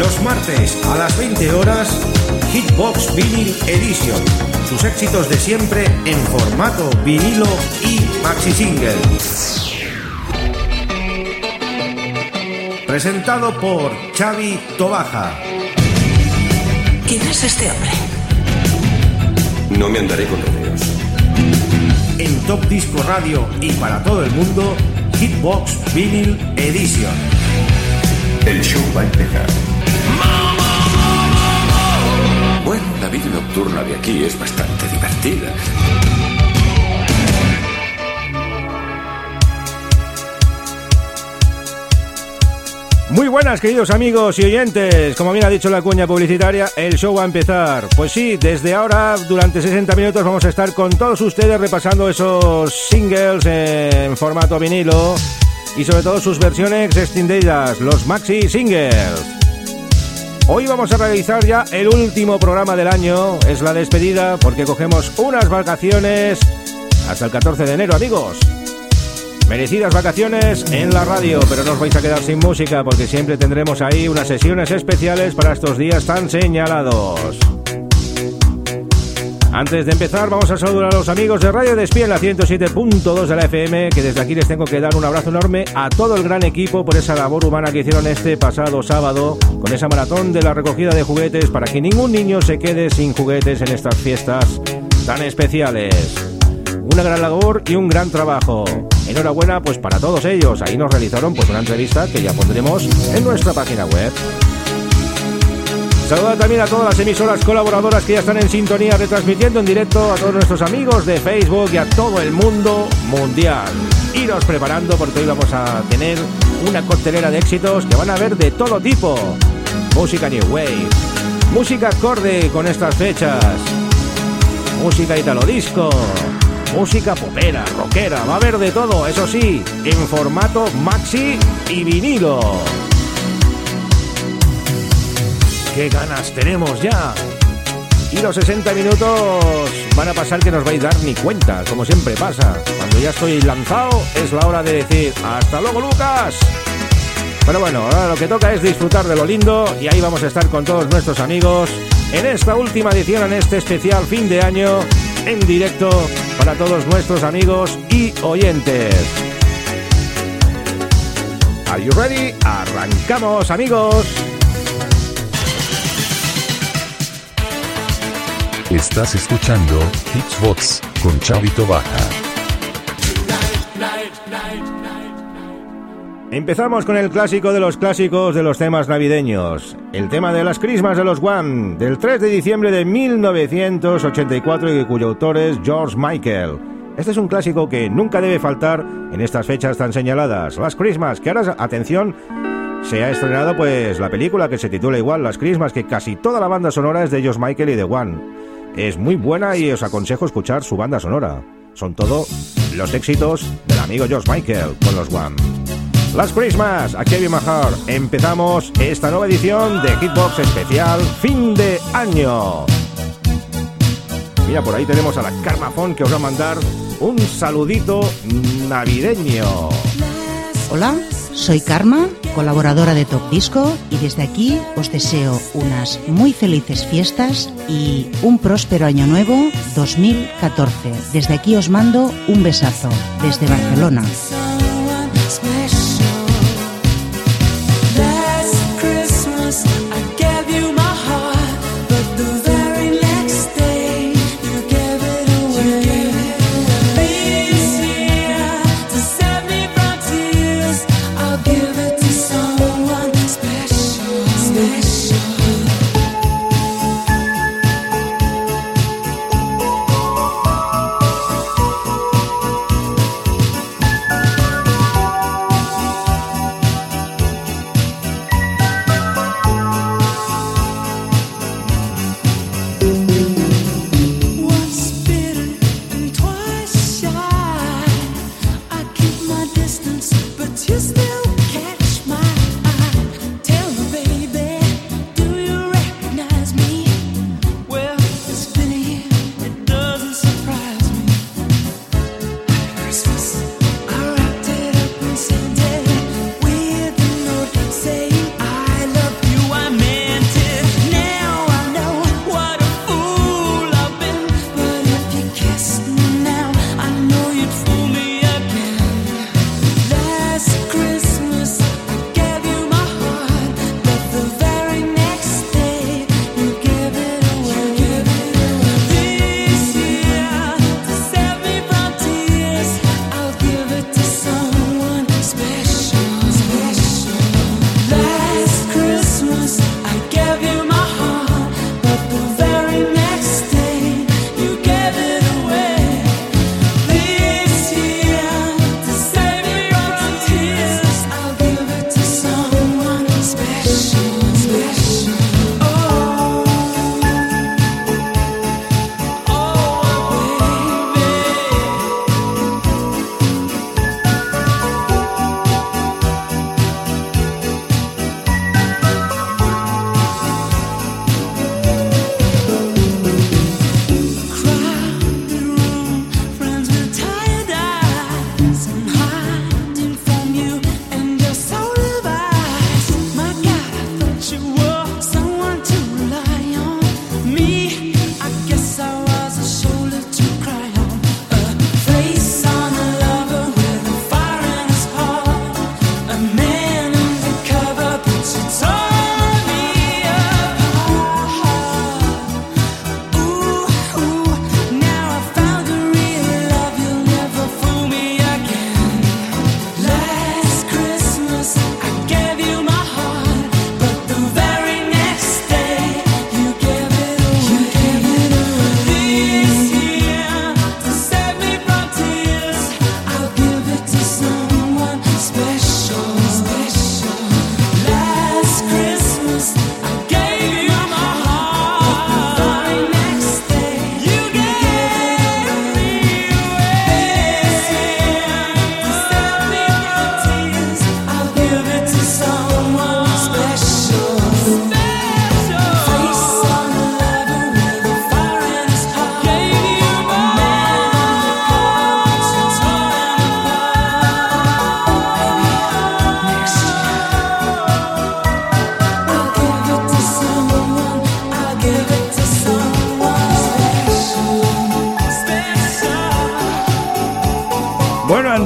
Los martes a las 20 horas, Hitbox Vinyl Edition. Sus éxitos de siempre en formato vinilo y maxi single. Presentado por Xavi Tobaja. ¿Quién es este hombre? No me andaré con rodeos. En Top Disco Radio y para todo el mundo, Hitbox Vinyl Edition. El show va a empezar. Vida nocturna de aquí es bastante divertida. Muy buenas queridos amigos y oyentes, como bien ha dicho la cuña publicitaria, el show va a empezar. Pues sí, desde ahora, durante 60 minutos vamos a estar con todos ustedes repasando esos singles en formato vinilo y sobre todo sus versiones extendidas, los maxi singles. Hoy vamos a realizar ya el último programa del año, es la despedida porque cogemos unas vacaciones hasta el 14 de enero amigos. Merecidas vacaciones en la radio, pero no os vais a quedar sin música porque siempre tendremos ahí unas sesiones especiales para estos días tan señalados. Antes de empezar, vamos a saludar a los amigos de Radio Despí en la 107.2 de la FM, que desde aquí les tengo que dar un abrazo enorme a todo el gran equipo por esa labor humana que hicieron este pasado sábado con esa maratón de la recogida de juguetes para que ningún niño se quede sin juguetes en estas fiestas tan especiales. Una gran labor y un gran trabajo. Enhorabuena pues para todos ellos. Ahí nos realizaron pues una entrevista que ya pondremos en nuestra página web. Saluda también a todas las emisoras colaboradoras que ya están en sintonía retransmitiendo en directo a todos nuestros amigos de Facebook y a todo el mundo mundial. Iros preparando porque hoy vamos a tener una costelera de éxitos que van a ver de todo tipo. Música New Wave, música acorde con estas fechas, música italo disco, música popera, rockera, va a haber de todo, eso sí, en formato maxi y vinilo. ¡Qué ganas tenemos ya! Y los 60 minutos van a pasar que nos vais a dar ni cuenta, como siempre pasa. Cuando ya estoy lanzado es la hora de decir ¡Hasta luego, Lucas! Pero bueno, ahora lo que toca es disfrutar de lo lindo y ahí vamos a estar con todos nuestros amigos en esta última edición, en este especial fin de año, en directo para todos nuestros amigos y oyentes. Are you ready? Arrancamos, amigos. Estás escuchando Hitsbox con Chavito Baja. Empezamos con el clásico de los clásicos de los temas navideños, el tema de las crismas de los One, del 3 de diciembre de 1984 y cuyo autor es George Michael. Este es un clásico que nunca debe faltar en estas fechas tan señaladas, las Christmas, que ahora, atención, se ha estrenado pues la película que se titula igual, Las Christmas, que casi toda la banda sonora es de George Michael y de One. Es muy buena y os aconsejo escuchar su banda sonora. Son todo los éxitos del amigo George Michael con los One. Las Christmas, a Kevin Mahar. Empezamos esta nueva edición de Hitbox especial fin de año. Mira, por ahí tenemos a la Carmafón que os va a mandar un saludito navideño. Hola, soy Karma, colaboradora de Top Disco, y desde aquí os deseo unas muy felices fiestas y un próspero año nuevo 2014. Desde aquí os mando un besazo, desde Barcelona.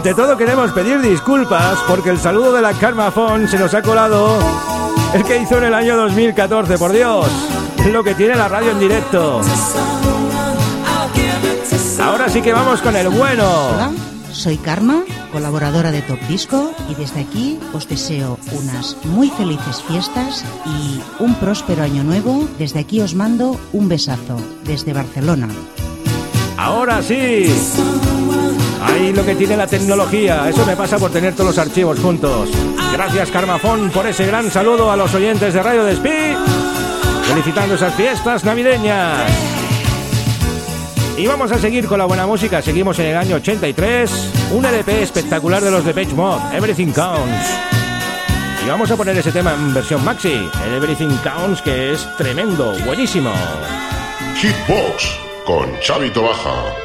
Ante todo queremos pedir disculpas porque el saludo de la Karma Phone se nos ha colado el que hizo en el año 2014, por Dios. Lo que tiene la radio en directo. Ahora sí que vamos con el bueno. Hola, soy Karma, colaboradora de Top Disco y desde aquí os deseo unas muy felices fiestas y un próspero año nuevo. Desde aquí os mando un besazo desde Barcelona. Ahora sí. Ahí lo que tiene la tecnología. Eso me pasa por tener todos los archivos juntos. Gracias Carmafón por ese gran saludo a los oyentes de Radio Despí. Felicitando esas fiestas navideñas. Y vamos a seguir con la buena música. Seguimos en el año 83. Un LP espectacular de los de Page Mod, Everything Counts. Y vamos a poner ese tema en versión maxi, el Everything Counts, que es tremendo, buenísimo. Hitbox con Xavi Baja.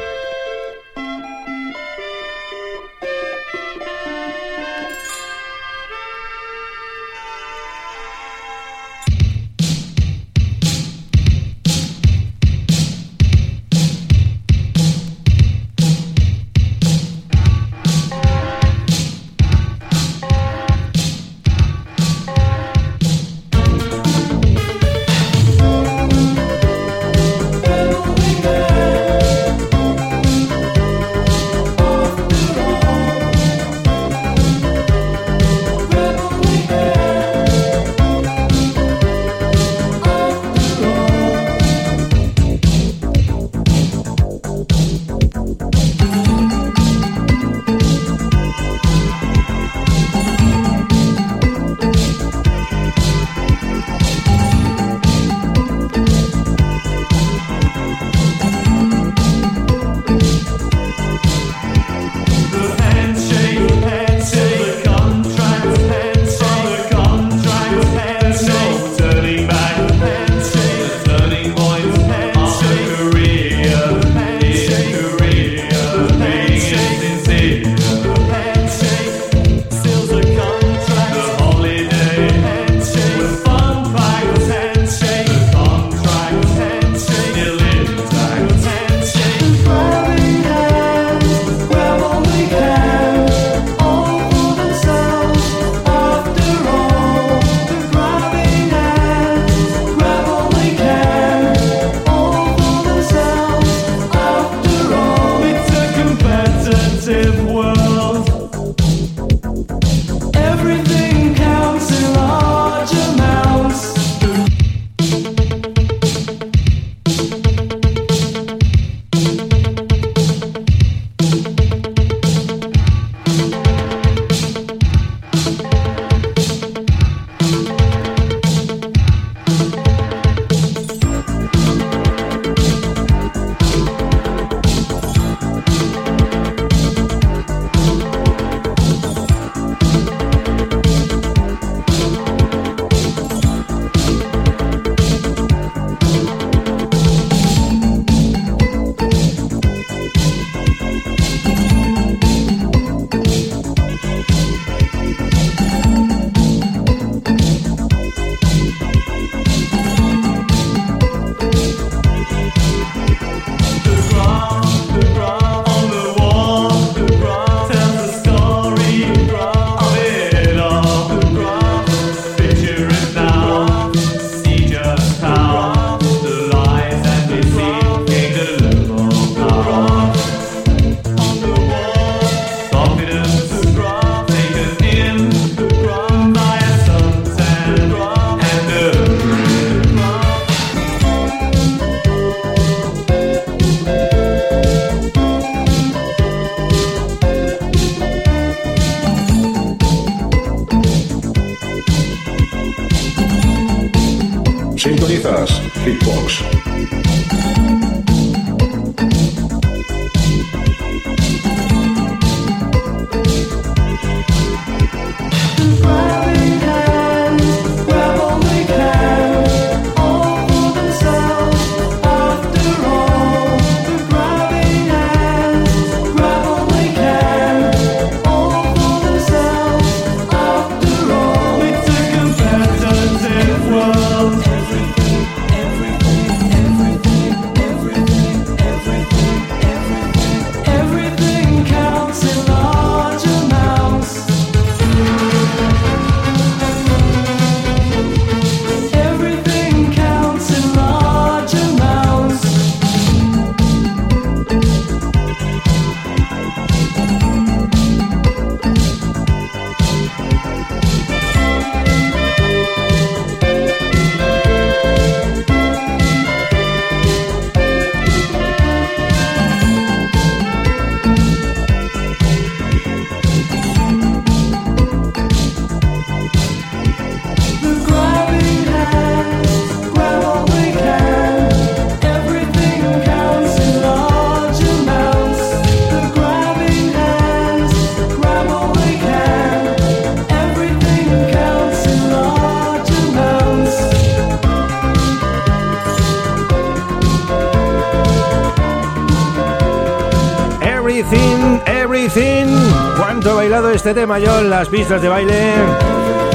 ¿Cuánto he bailado este tema yo en las pistas de baile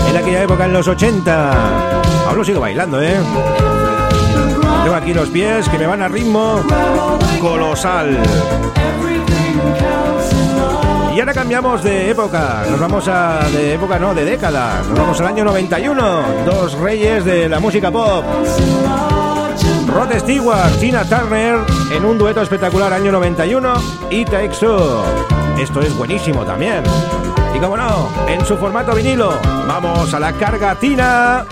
en aquella época, en los 80? Aún lo sigo bailando, ¿eh? Tengo aquí los pies que me van a ritmo colosal. Y ahora cambiamos de época, nos vamos a... de época no, de década, nos vamos al año 91, dos reyes de la música pop. Rod Stewart, Tina Turner, en un dueto espectacular año 91, y Take esto es buenísimo también. Y como no, en su formato vinilo, vamos a la cargatina.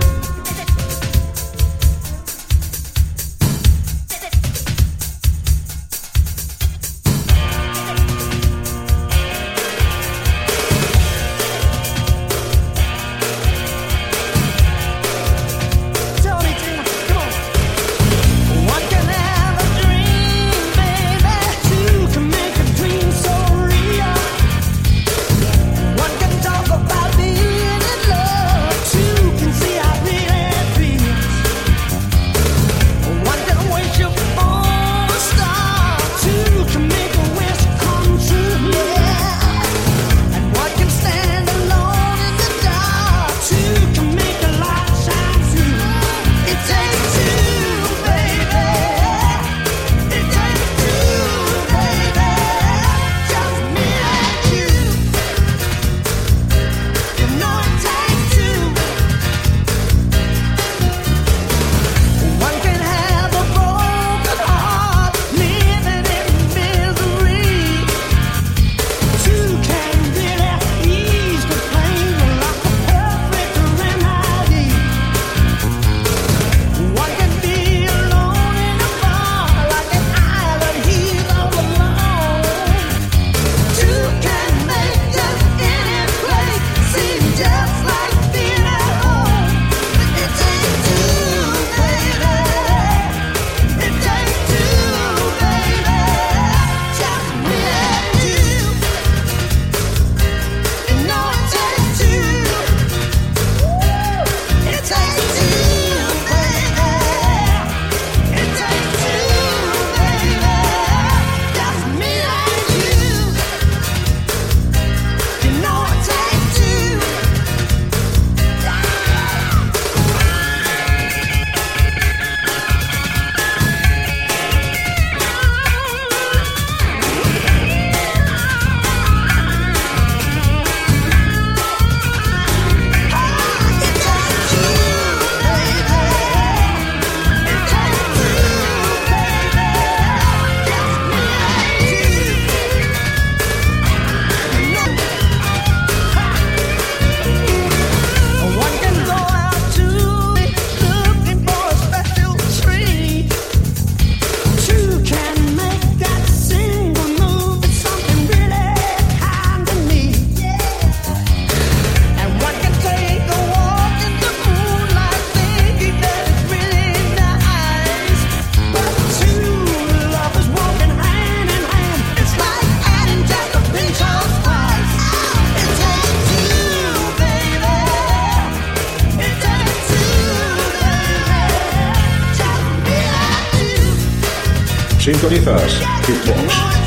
21st, Hitbox.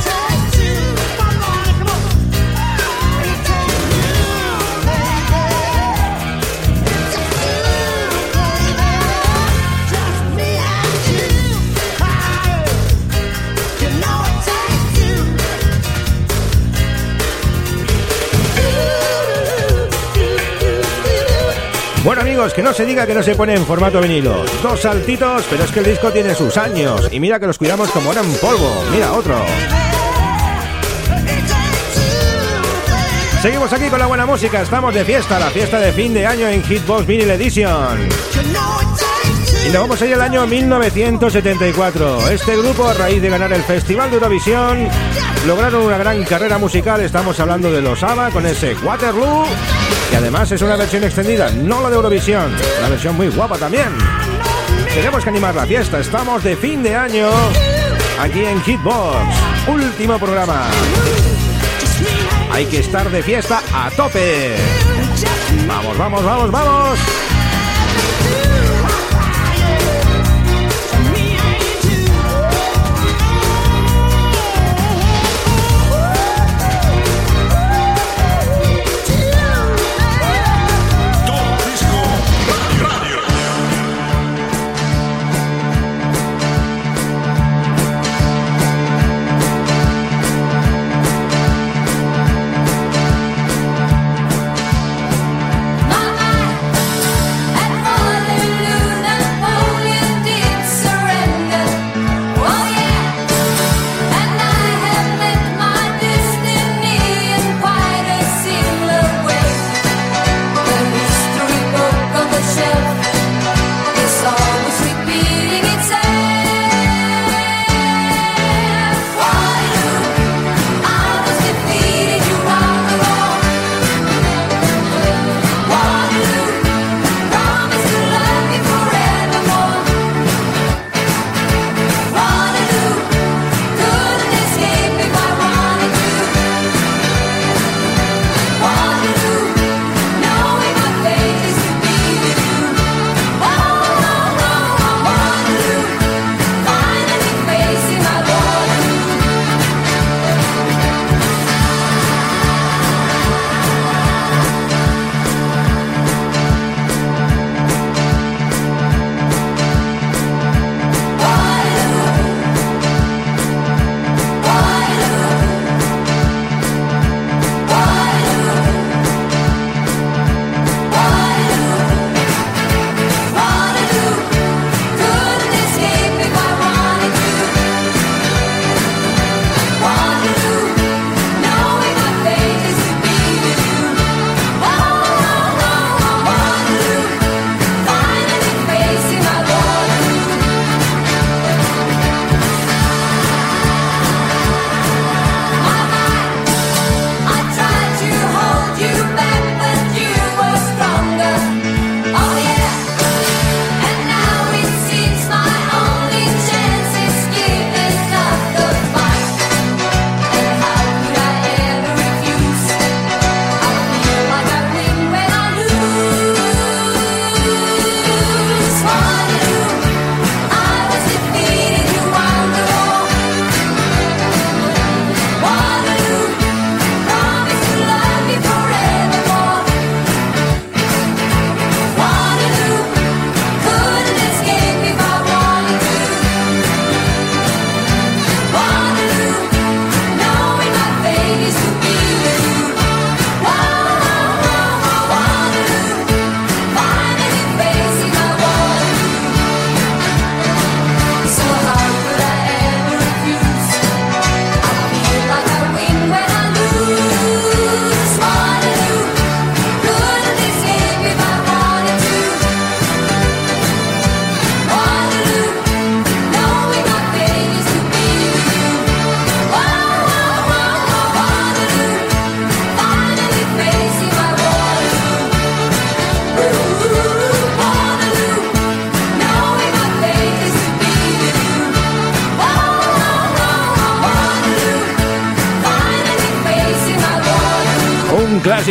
Que no se diga que no se pone en formato vinilo. Dos saltitos, pero es que el disco tiene sus años. Y mira que los cuidamos como eran polvo. Mira, otro. Seguimos aquí con la buena música, estamos de fiesta, la fiesta de fin de año en Hitbox Vinyl Edition. Y nos vamos a ir al año 1974. Este grupo, a raíz de ganar el Festival de Eurovisión, lograron una gran carrera musical. Estamos hablando de los ABBA con ese Waterloo y además es una versión extendida, no la de Eurovisión, una versión muy guapa también. Tenemos que animar la fiesta, estamos de fin de año aquí en Hitbox, último programa. Hay que estar de fiesta a tope. Vamos, vamos, vamos, vamos.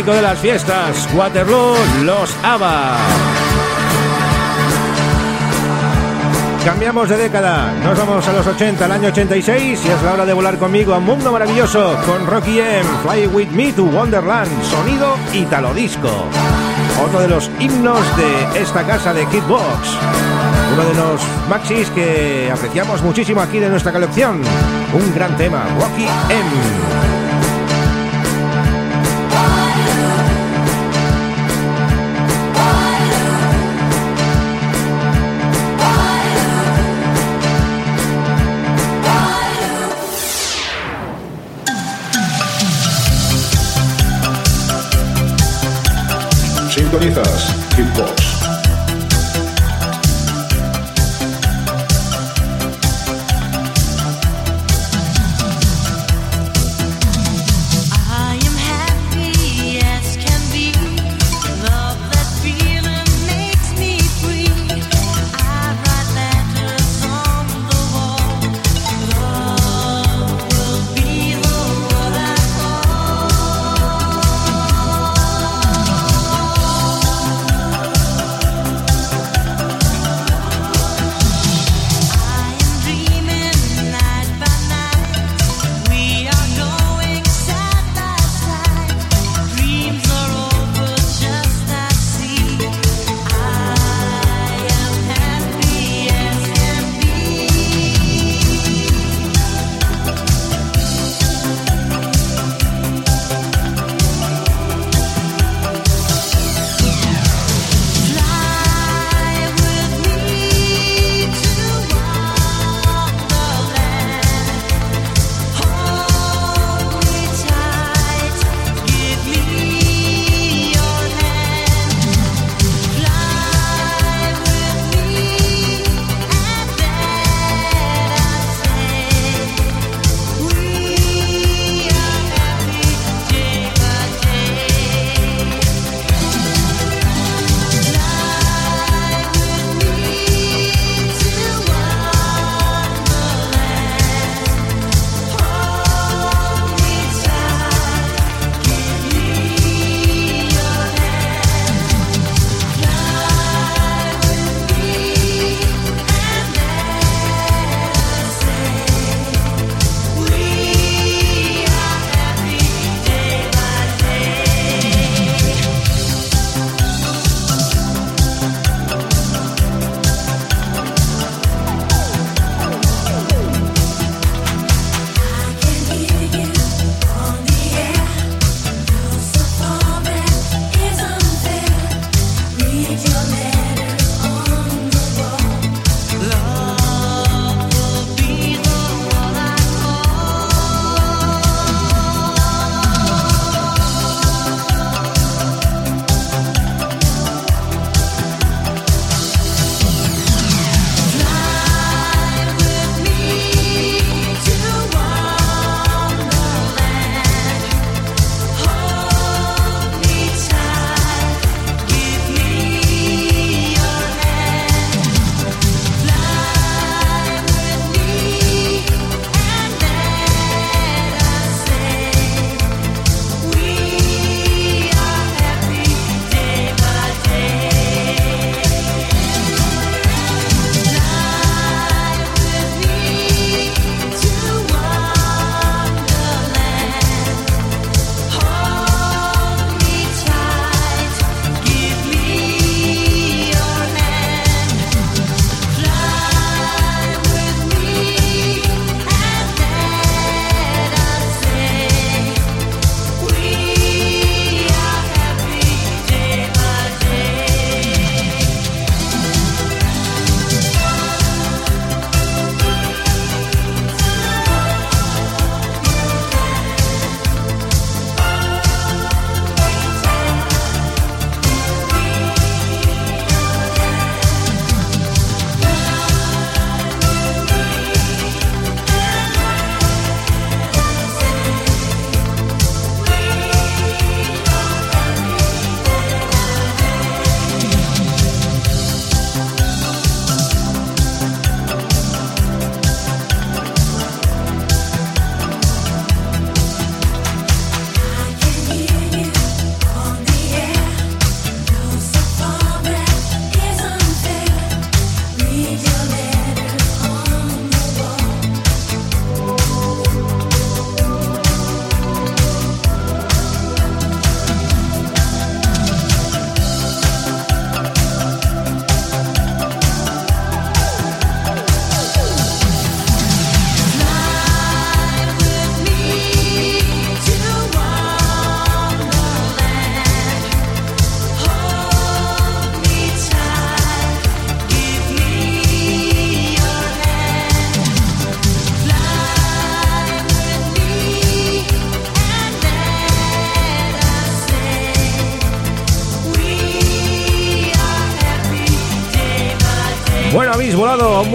Clásico de las fiestas, Waterloo, Los ABBA. Cambiamos de década, nos vamos a los 80, al año 86 y es la hora de volar conmigo a un mundo maravilloso con Rocky M, Fly With Me to Wonderland, sonido italo disco. Otro de los himnos de esta casa de Kidbox. Uno de los maxis que apreciamos muchísimo aquí de nuestra colección. Un gran tema, Rocky M. Sintonizas Hitbox.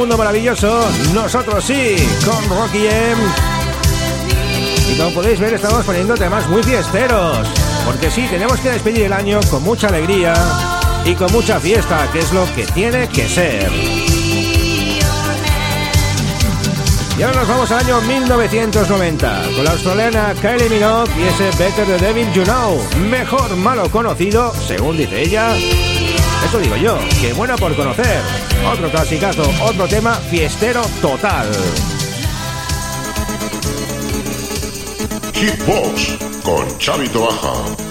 Mundo maravilloso. Nosotros sí, con Rocky M. Y como podéis ver, estamos poniendo temas muy fiesteros. Porque sí, tenemos que despedir el año con mucha alegría y con mucha fiesta, que es lo que tiene que ser. Y ahora nos vamos al año 1990 con la australiana Kylie Minogue y ese Better the Devil You Know, mejor malo conocido, según dice ella. Eso digo yo, que buena por conocer. Otro clasicazo, otro tema fiestero total. Hitbox con Chavito Baja.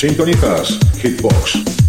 Sintonizas Hitbox.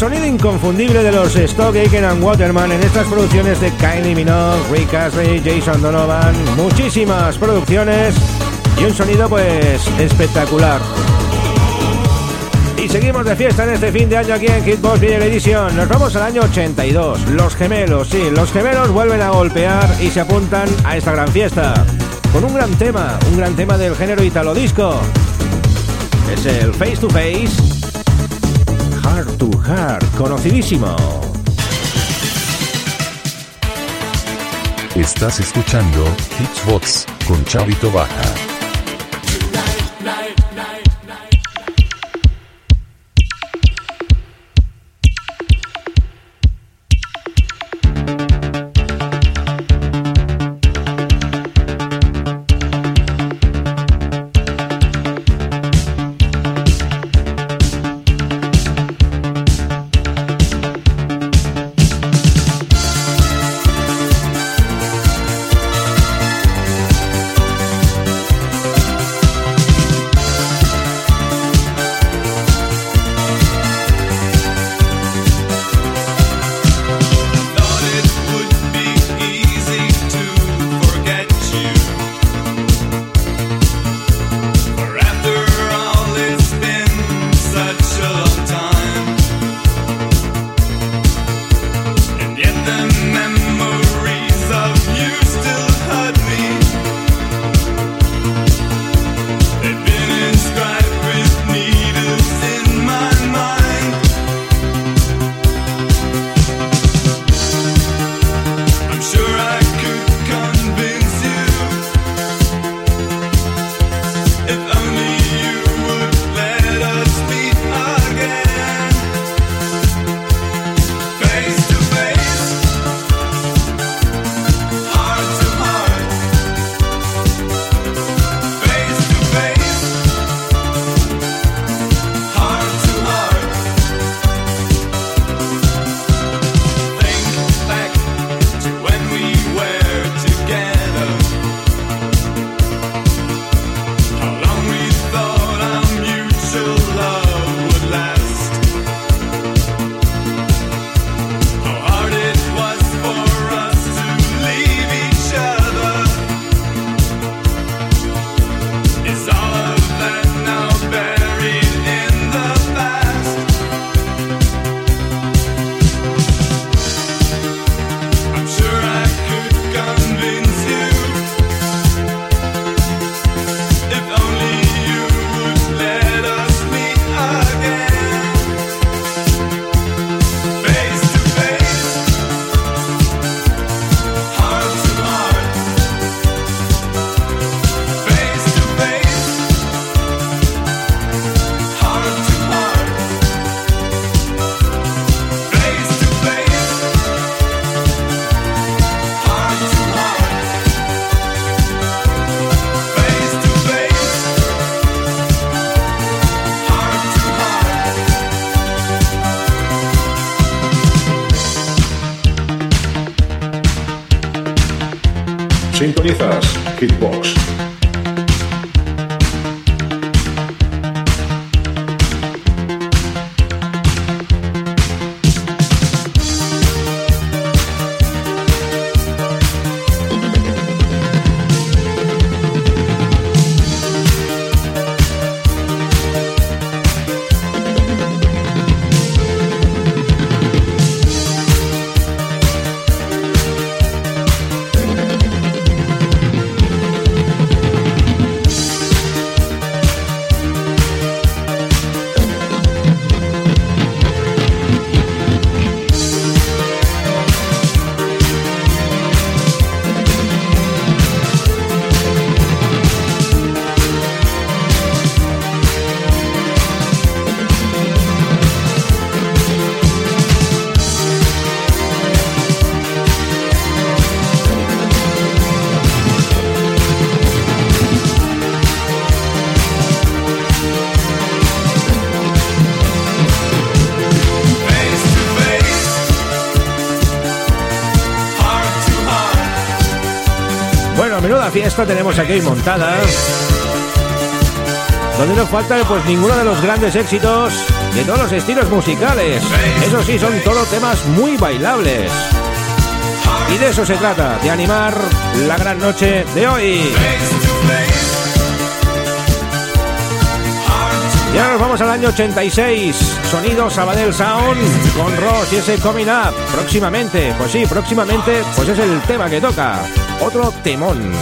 Sonido inconfundible de los Stock Aiken and Waterman en estas producciones de Kylie Minogue, Rick Astley, Jason Donovan, muchísimas producciones y un sonido pues espectacular. Y seguimos de fiesta en este fin de año aquí en Hitbox Video Edition. Nos vamos al año 82. Los gemelos, sí, los gemelos vuelven a golpear y se apuntan a esta gran fiesta. Con un gran tema, un gran tema del género italo disco. Es el Face to Face, to Heart, conocidísimo. Estás escuchando Hitchbox con Chavito Baja. Sintonizas Hitbox. Tenemos aquí montada. donde no falta pues ninguno de los grandes éxitos de todos los estilos musicales. Eso sí, son todos temas muy bailables. Y de eso se trata, de animar la gran noche de hoy. Vamos al año 86. Sonido Sabadell Sound con Ross y ese Coming Up. Próximamente, pues sí, próximamente, pues es el tema que toca. Otro temón.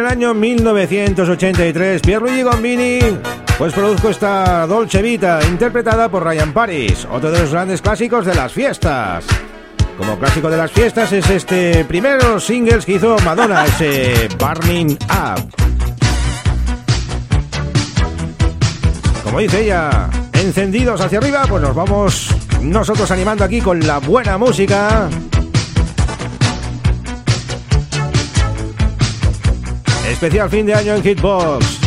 el año 1983, Pierluigi Gombini pues produjo esta Dolce Vita, interpretada por Ryan Paris, otro de los grandes clásicos de las fiestas. Como clásico de las fiestas es este primero singles que hizo Madonna, ese Burning Up. Como dice ella, encendidos hacia arriba, pues nos vamos nosotros animando aquí con la buena música. Especial fin de año en Hitbox.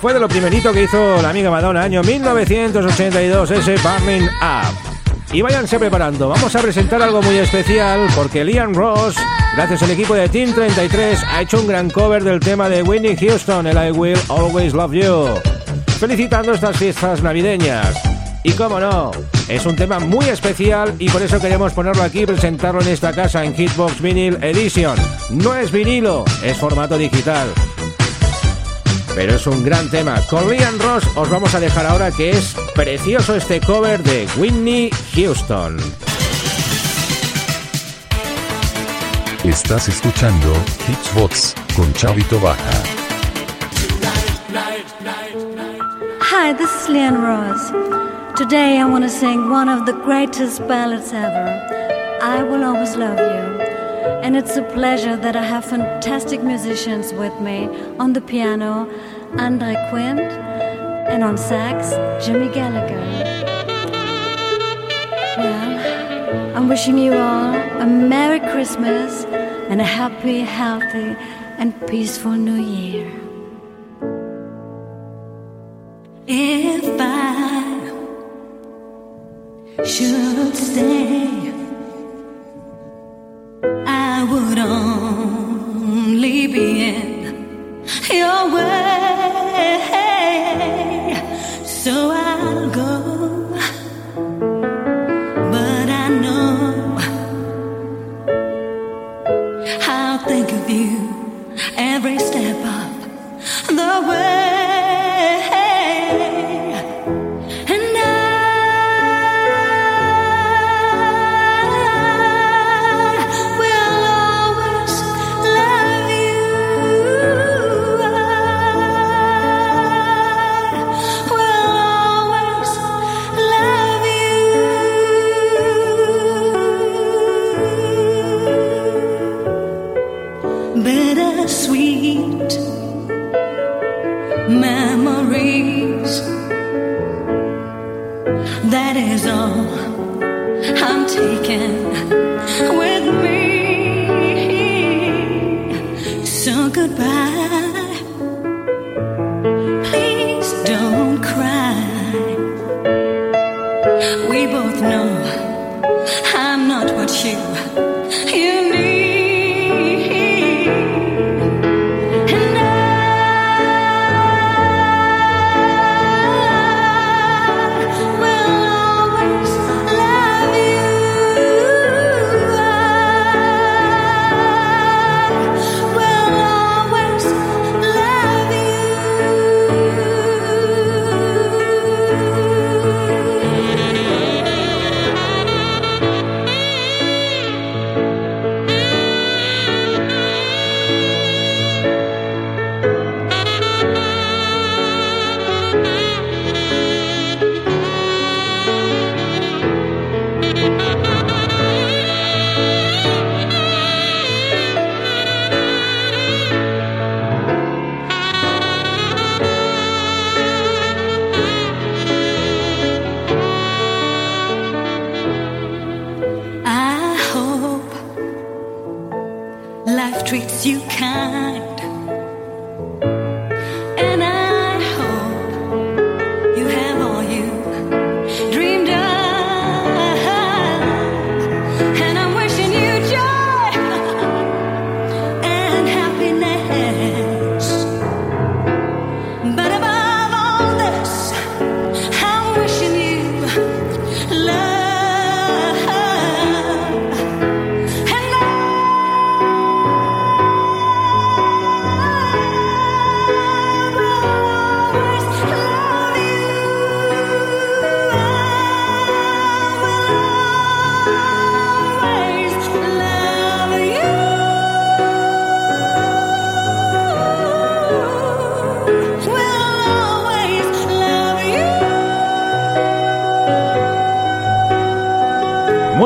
Fue de lo primerito que hizo la amiga Madonna, año 1982, ese Burning Up. Y váyanse preparando, vamos a presentar algo muy especial porque Liam Ross, gracias al equipo de Team 33, ha hecho un gran cover del tema de Whitney Houston, el I Will Always Love You, felicitando estas fiestas navideñas. Y cómo no, es un tema muy especial y por eso queremos ponerlo aquí y presentarlo en esta casa en Hitbox Vinyl Edition. No es vinilo, es formato digital. Pero es un gran tema. Con Liam Ross os vamos a dejar ahora que es precioso este cover de Whitney Houston. Estás escuchando Hitchbox con Chavito Baja. Hi, this is Leanne Ross. Today I want to sing one of the greatest ballads ever. I will always love you. And it's a pleasure that I have fantastic musicians with me on the piano, Andre Quint, and on sax, Jimmy Gallagher. Well, I'm wishing you all a Merry Christmas and a happy, healthy, and peaceful New Year. If I should stay, I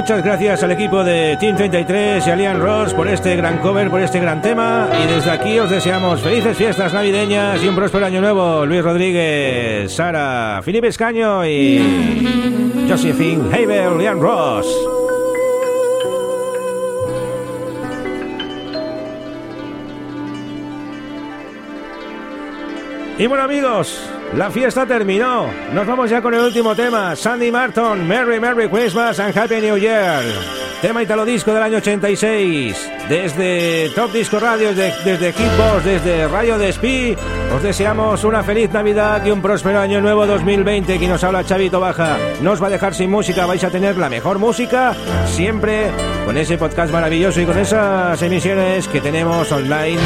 Muchas gracias al equipo de Team 33 y a Liam Ross por este gran cover, por este gran tema. Y desde aquí os deseamos felices fiestas navideñas y un próspero año nuevo. Luis Rodríguez, Sara, Felipe Escaño y Josephine Haber, Liam Ross. Y bueno amigos, la fiesta terminó. Nos vamos ya con el último tema. Sandy Martin, Merry Merry Christmas and Happy New Year. Tema italo disco del año 86. Desde Top Disco Radio, desde, desde Hitbox, desde Radio Despí, os deseamos una feliz Navidad y un próspero año nuevo 2020. Quien nos habla Chavito Baja. No os va a dejar sin música, vais a tener la mejor música siempre con ese podcast maravilloso y con esas emisiones que tenemos online.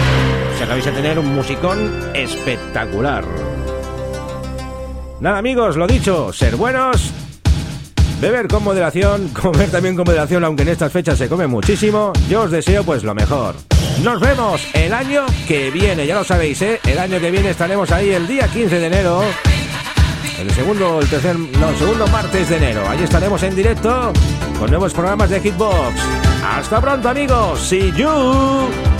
O sea que a tener un musicón espectacular. Nada amigos, lo dicho, ser buenos, beber con moderación, comer también con moderación, aunque en estas fechas se come muchísimo. Yo os deseo pues lo mejor. Nos vemos el año que viene, ya lo sabéis, ¿eh? El año que viene estaremos ahí el día 15 de enero. El segundo, el tercer, el segundo martes de enero. Ahí estaremos en directo con nuevos programas de Hitbox. Hasta pronto amigos, see you.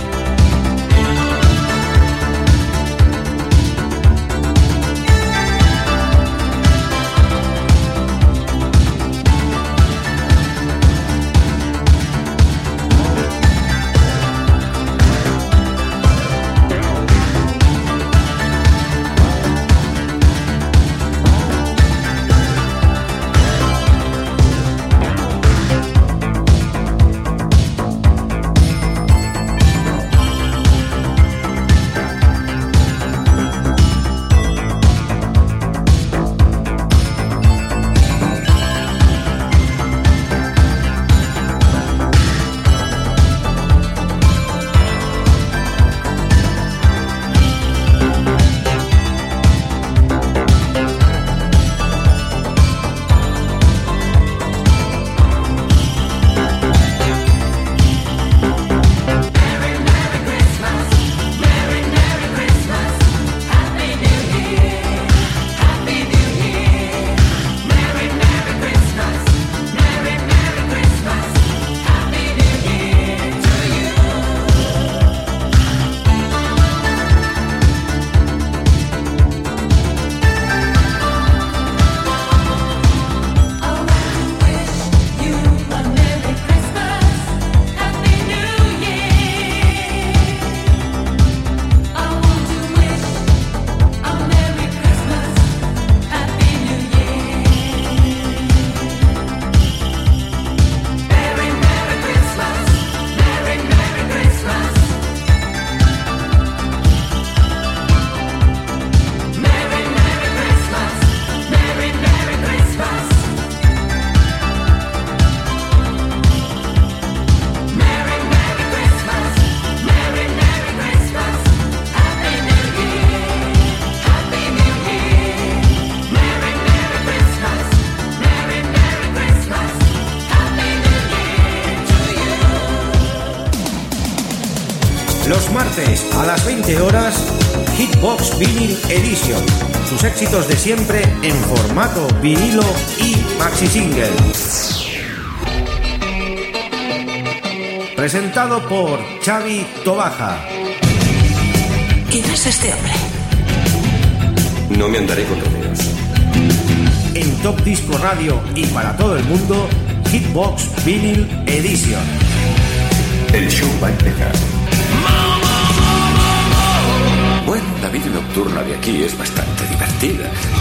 Éxitos de siempre en formato vinilo y maxi single. Presentado por Xavi Tobaja. ¿Quién es este hombre? No me andaré con rodeos. En Top Disco Radio y para todo el mundo, Hitbox Vinyl Edition. El show va a empezar. Bueno, la vida nocturna de aquí es bastante divertida.